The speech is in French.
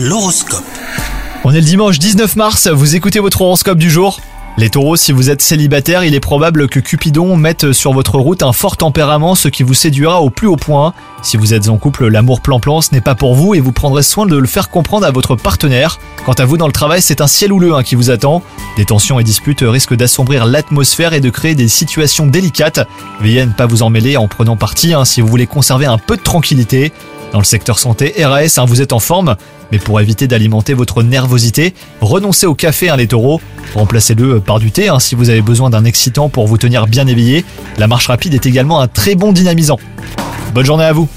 L'horoscope. On est le dimanche 19 mars, vous écoutez votre horoscope du jour? Les taureaux, si vous êtes célibataire, il est probable que Cupidon mette sur votre route un fort tempérament, ce qui vous séduira au plus haut point. Si vous êtes en couple, l'amour plan-plan, ce n'est pas pour vous et vous prendrez soin de le faire comprendre à votre partenaire. Quant à vous dans le travail, c'est un ciel houleux hein, qui vous attend. Des tensions et disputes risquent d'assombrir l'atmosphère et de créer des situations délicates. Veillez ne pas vous emmêler en prenant parti hein, si vous voulez conserver un peu de tranquillité. Dans le secteur santé, RAS, hein, vous êtes en forme, mais pour éviter d'alimenter votre nervosité, renoncez au café, hein, les taureaux. Remplacez-le par du thé hein, si vous avez besoin d'un excitant pour vous tenir bien éveillé. La marche rapide est également un très bon dynamisant. Bonne journée à vous